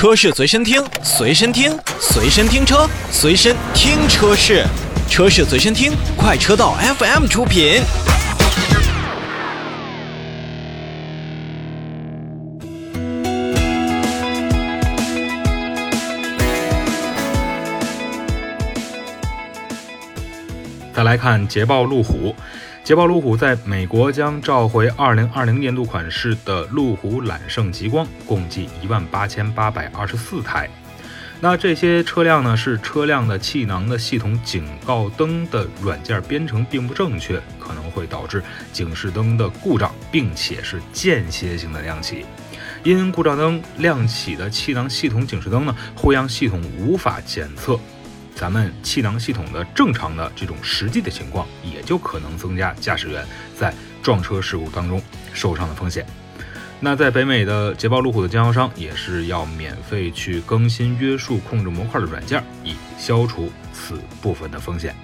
车市随身听，随身听，随身听车，随身听车市，车市随身听，快车道 FM 出品。再来看捷豹路虎，捷豹路虎在美国将召回2020年度款式的路虎揽胜极光，共计18,824台。那这些车辆呢，是车辆的气囊的系统警告灯的软件编程并不正确，可能会导致警示灯的故障，并且是间歇性的亮起。因故障灯亮起的气囊系统警示灯呢，会让系统无法检测。咱们气囊系统的正常的这种实际的情况，也就可能增加驾驶员在撞车事故当中受伤的风险。那在北美的捷豹路虎的经销商也是要免费去更新约束控制模块的软件，以消除此部分的风险。